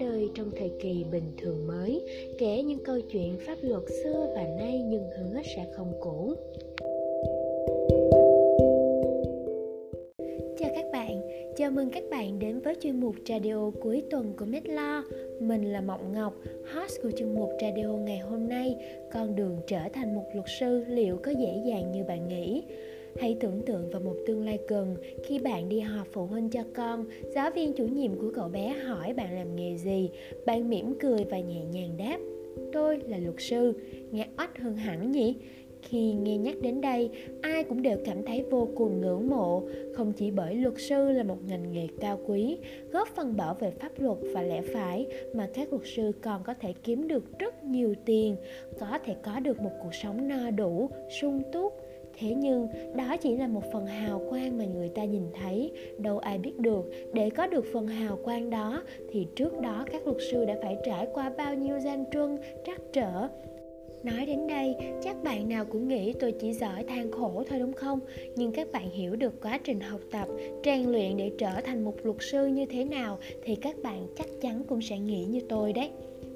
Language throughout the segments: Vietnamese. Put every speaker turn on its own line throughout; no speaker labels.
ra đời trong thời kỳ bình thường mới, kể những câu chuyện pháp luật xưa và nay nhưng hứa sẽ không cũ. Chào các bạn, chào mừng các bạn đến với chuyên mục radio cuối tuần của Medlaw. Mình là Mộng Ngọc, host của chuyên mục radio ngày hôm nay. Con đường trở thành một luật sư liệu có dễ dàng như bạn nghĩ? Hãy tưởng tượng vào một tương lai gần khi bạn đi họp phụ huynh cho con, giáo viên chủ nhiệm của cậu bé hỏi bạn làm nghề gì, bạn mỉm cười và nhẹ nhàng đáp, tôi là luật sư, nghe oách hơn hẳn nhỉ? Khi nghe nhắc đến đây, ai cũng đều cảm thấy vô cùng ngưỡng mộ, không chỉ bởi luật sư là một ngành nghề cao quý, góp phần bảo vệ pháp luật và lẽ phải, mà các luật sư còn có thể kiếm được rất nhiều tiền, có thể có được một cuộc sống no đủ, sung túc, thế nhưng đó chỉ là một phần hào quang mà người ta nhìn thấy đâu ai biết được để có được phần hào quang đó thì trước đó các luật sư đã phải trải qua bao nhiêu gian truân trắc trở Nói đến đây, chắc bạn nào cũng nghĩ tôi chỉ giỏi than khổ thôi đúng không? Nhưng các bạn hiểu được quá trình học tập, rèn luyện để trở thành một luật sư như thế nào thì các bạn chắc chắn cũng sẽ nghĩ như tôi đấy.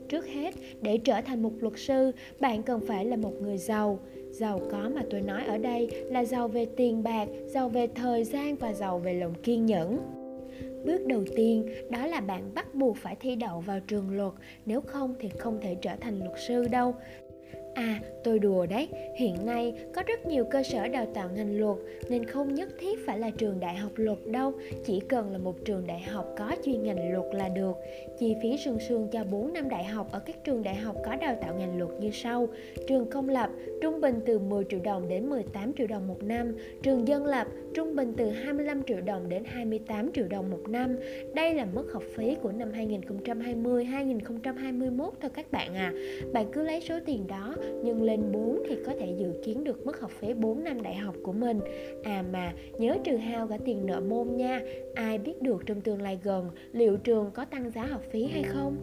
Trước hết, để trở thành một luật sư, bạn cần phải là một người giàu. Giàu có mà tôi nói ở đây là giàu về tiền bạc giàu về thời gian và giàu về lòng kiên nhẫn. Bước đầu tiên đó là bạn bắt buộc phải thi đậu vào trường luật nếu không thì không thể trở thành luật sư đâu. À, tôi đùa đấy, hiện nay có rất nhiều cơ sở đào tạo ngành luật nên không nhất thiết phải là trường đại học luật đâu, chỉ cần là một trường đại học có chuyên ngành luật là được. Chi phí sương sương cho 4 năm đại học ở các trường đại học có đào tạo ngành luật như sau. Trường công lập, trung bình từ 10 triệu đồng đến 18 triệu đồng một năm. Trường dân lập, trung bình từ 25 triệu đồng đến 28 triệu đồng một năm. Đây là mức học phí của năm 2020-2021 thôi các bạn à. Bạn cứ lấy số tiền đó nhân lên 4 thì có thể dự kiến được mức học phí 4 năm đại học của mình. À mà, nhớ trừ hao cả tiền nợ môn nha. Ai biết được trong tương lai gần, liệu trường có tăng giá học phí hay không?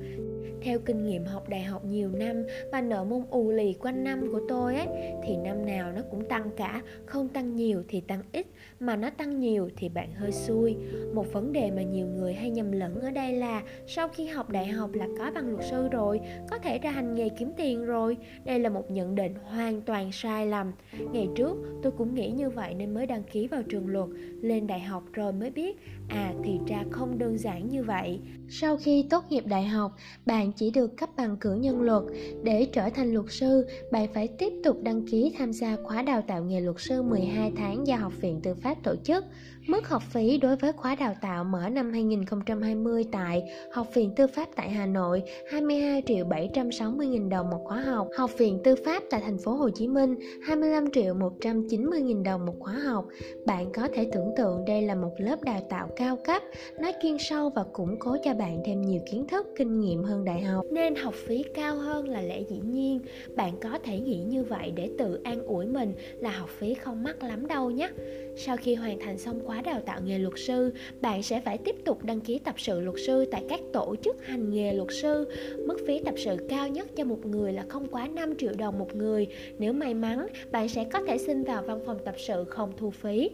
Theo kinh nghiệm học đại học nhiều năm và nợ môn ù lì quanh năm của tôi ấy thì năm nào nó cũng tăng cả, không tăng nhiều thì tăng ít, mà nó tăng nhiều thì bạn hơi xui. Một vấn đề mà nhiều người hay nhầm lẫn ở đây là sau khi học đại học là có bằng luật sư rồi, có thể ra hành nghề kiếm tiền rồi. Đây là một nhận định hoàn toàn sai lầm. Ngày trước tôi cũng nghĩ như vậy nên mới đăng ký vào trường luật, lên đại học rồi mới biết à thì ra không đơn giản như vậy. Sau khi tốt nghiệp đại học, bạn chỉ được cấp bằng cử nhân luật. Để trở thành luật sư, bạn phải tiếp tục đăng ký tham gia khóa đào tạo nghề luật sư 12 tháng do Học viện Tư pháp tổ chức. Mức học phí đối với khóa đào tạo mở năm 2020 tại Học viện Tư pháp tại Hà Nội 22 triệu 760 nghìn đồng một khóa học. Học viện Tư pháp tại thành phố Hồ Chí Minh 25 triệu 190 nghìn đồng một khóa học. Bạn có thể tưởng tượng đây là một lớp đào tạo cao cấp, nó chuyên sâu và củng cố cho bạn thêm nhiều kiến thức, kinh nghiệm hơn đại học. Nên học phí cao hơn là lẽ dĩ nhiên. Bạn có thể nghĩ như vậy để tự an ủi mình là học phí không mắc lắm đâu nhé. Sau khi hoàn thành xong khóa đào tạo nghề luật sư, bạn sẽ phải tiếp tục đăng ký tập sự luật sư tại các tổ chức hành nghề luật sư. Mức phí tập sự cao nhất cho một người là không quá 5 triệu đồng một người. Nếu may mắn, bạn sẽ có thể xin vào văn phòng tập sự không thu phí.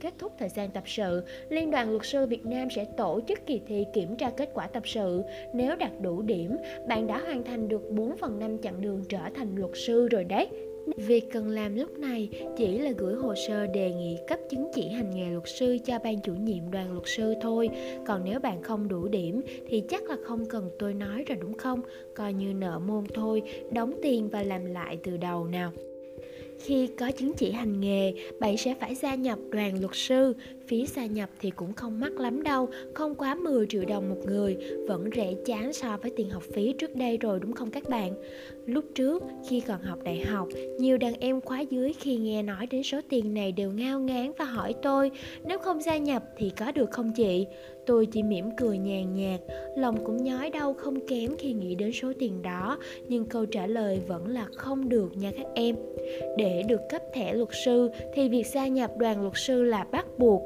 Kết thúc thời gian tập sự, Liên đoàn Luật sư Việt Nam sẽ tổ chức kỳ thi kiểm tra kết quả tập sự. Nếu đạt đủ điểm, bạn đã hoàn thành được 4 phần 5 chặng đường trở thành luật sư rồi đấy. Việc cần làm lúc này chỉ là gửi hồ sơ đề nghị cấp chứng chỉ hành nghề luật sư cho ban chủ nhiệm đoàn luật sư thôi. Còn nếu bạn không đủ điểm thì chắc là không cần tôi nói rồi đúng không? Coi như nợ môn thôi, đóng tiền và làm lại từ đầu nào. Khi có chứng chỉ hành nghề, bạn sẽ phải gia nhập đoàn luật sư. Phí gia nhập thì cũng không mắc lắm đâu, không quá 10 triệu đồng một người, vẫn rẻ chán so với tiền học phí trước đây rồi đúng không các bạn? Lúc trước, khi còn học đại học, nhiều đàn em khóa dưới khi nghe nói đến số tiền này đều ngao ngán và hỏi tôi, nếu không gia nhập thì có được không chị? Tôi chỉ mỉm cười nhàn nhạt, lòng cũng nhói đau không kém khi nghĩ đến số tiền đó, nhưng câu trả lời vẫn là không được nha các em. Để được cấp thẻ luật sư thì việc gia nhập đoàn luật sư là bắt buộc.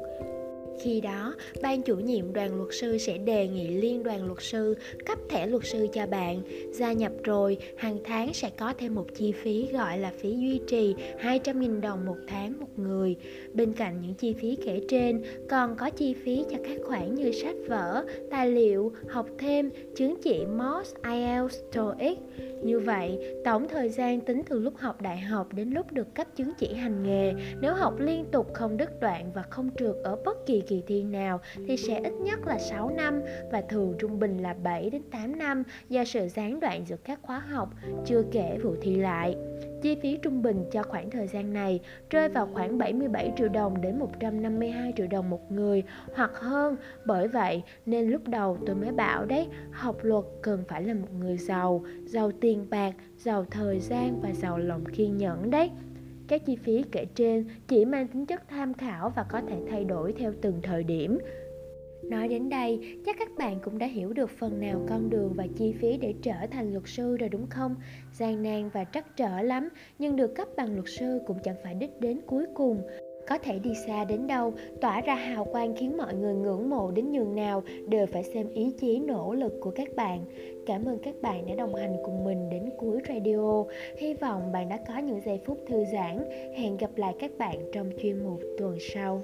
Khi đó, ban chủ nhiệm đoàn luật sư sẽ đề nghị liên đoàn luật sư cấp thẻ luật sư cho bạn. Gia nhập rồi, hàng tháng sẽ có thêm một chi phí gọi là phí duy trì 200.000 đồng một tháng một người. Bên cạnh những chi phí kể trên, còn có chi phí cho các khoản như sách vở, tài liệu, học thêm, chứng chỉ MOS, IELTS, TOEIC. Như vậy, tổng thời gian tính từ lúc học đại học đến lúc được cấp chứng chỉ hành nghề, nếu học liên tục không đứt đoạn và không trượt ở bất kỳ kỳ thi nào thì sẽ ít nhất là 6 năm và thường trung bình là 7 đến 8 năm do sự gián đoạn giữa các khóa học, chưa kể vụ thi lại. Chi phí trung bình cho khoảng thời gian này rơi vào khoảng 77 triệu đồng đến 152 triệu đồng một người hoặc hơn. Bởi vậy nên lúc đầu tôi mới bảo đấy, học luật cần phải là một người giàu, giàu tiền bạc, giàu thời gian và giàu lòng kiên nhẫn đấy. Các chi phí kể trên chỉ mang tính chất tham khảo và có thể thay đổi theo từng thời điểm. Nói đến đây, chắc các bạn cũng đã hiểu được phần nào con đường và chi phí để trở thành luật sư rồi đúng không? Gian nan và trắc trở lắm, nhưng được cấp bằng luật sư cũng chẳng phải đích đến cuối cùng. Có thể đi xa đến đâu, tỏa ra hào quang khiến mọi người ngưỡng mộ đến nhường nào đều phải xem ý chí nỗ lực của các bạn. Cảm ơn các bạn đã đồng hành cùng mình đến cuối radio. Hy vọng bạn đã có những giây phút thư giãn. Hẹn gặp lại các bạn trong chuyên mục tuần sau.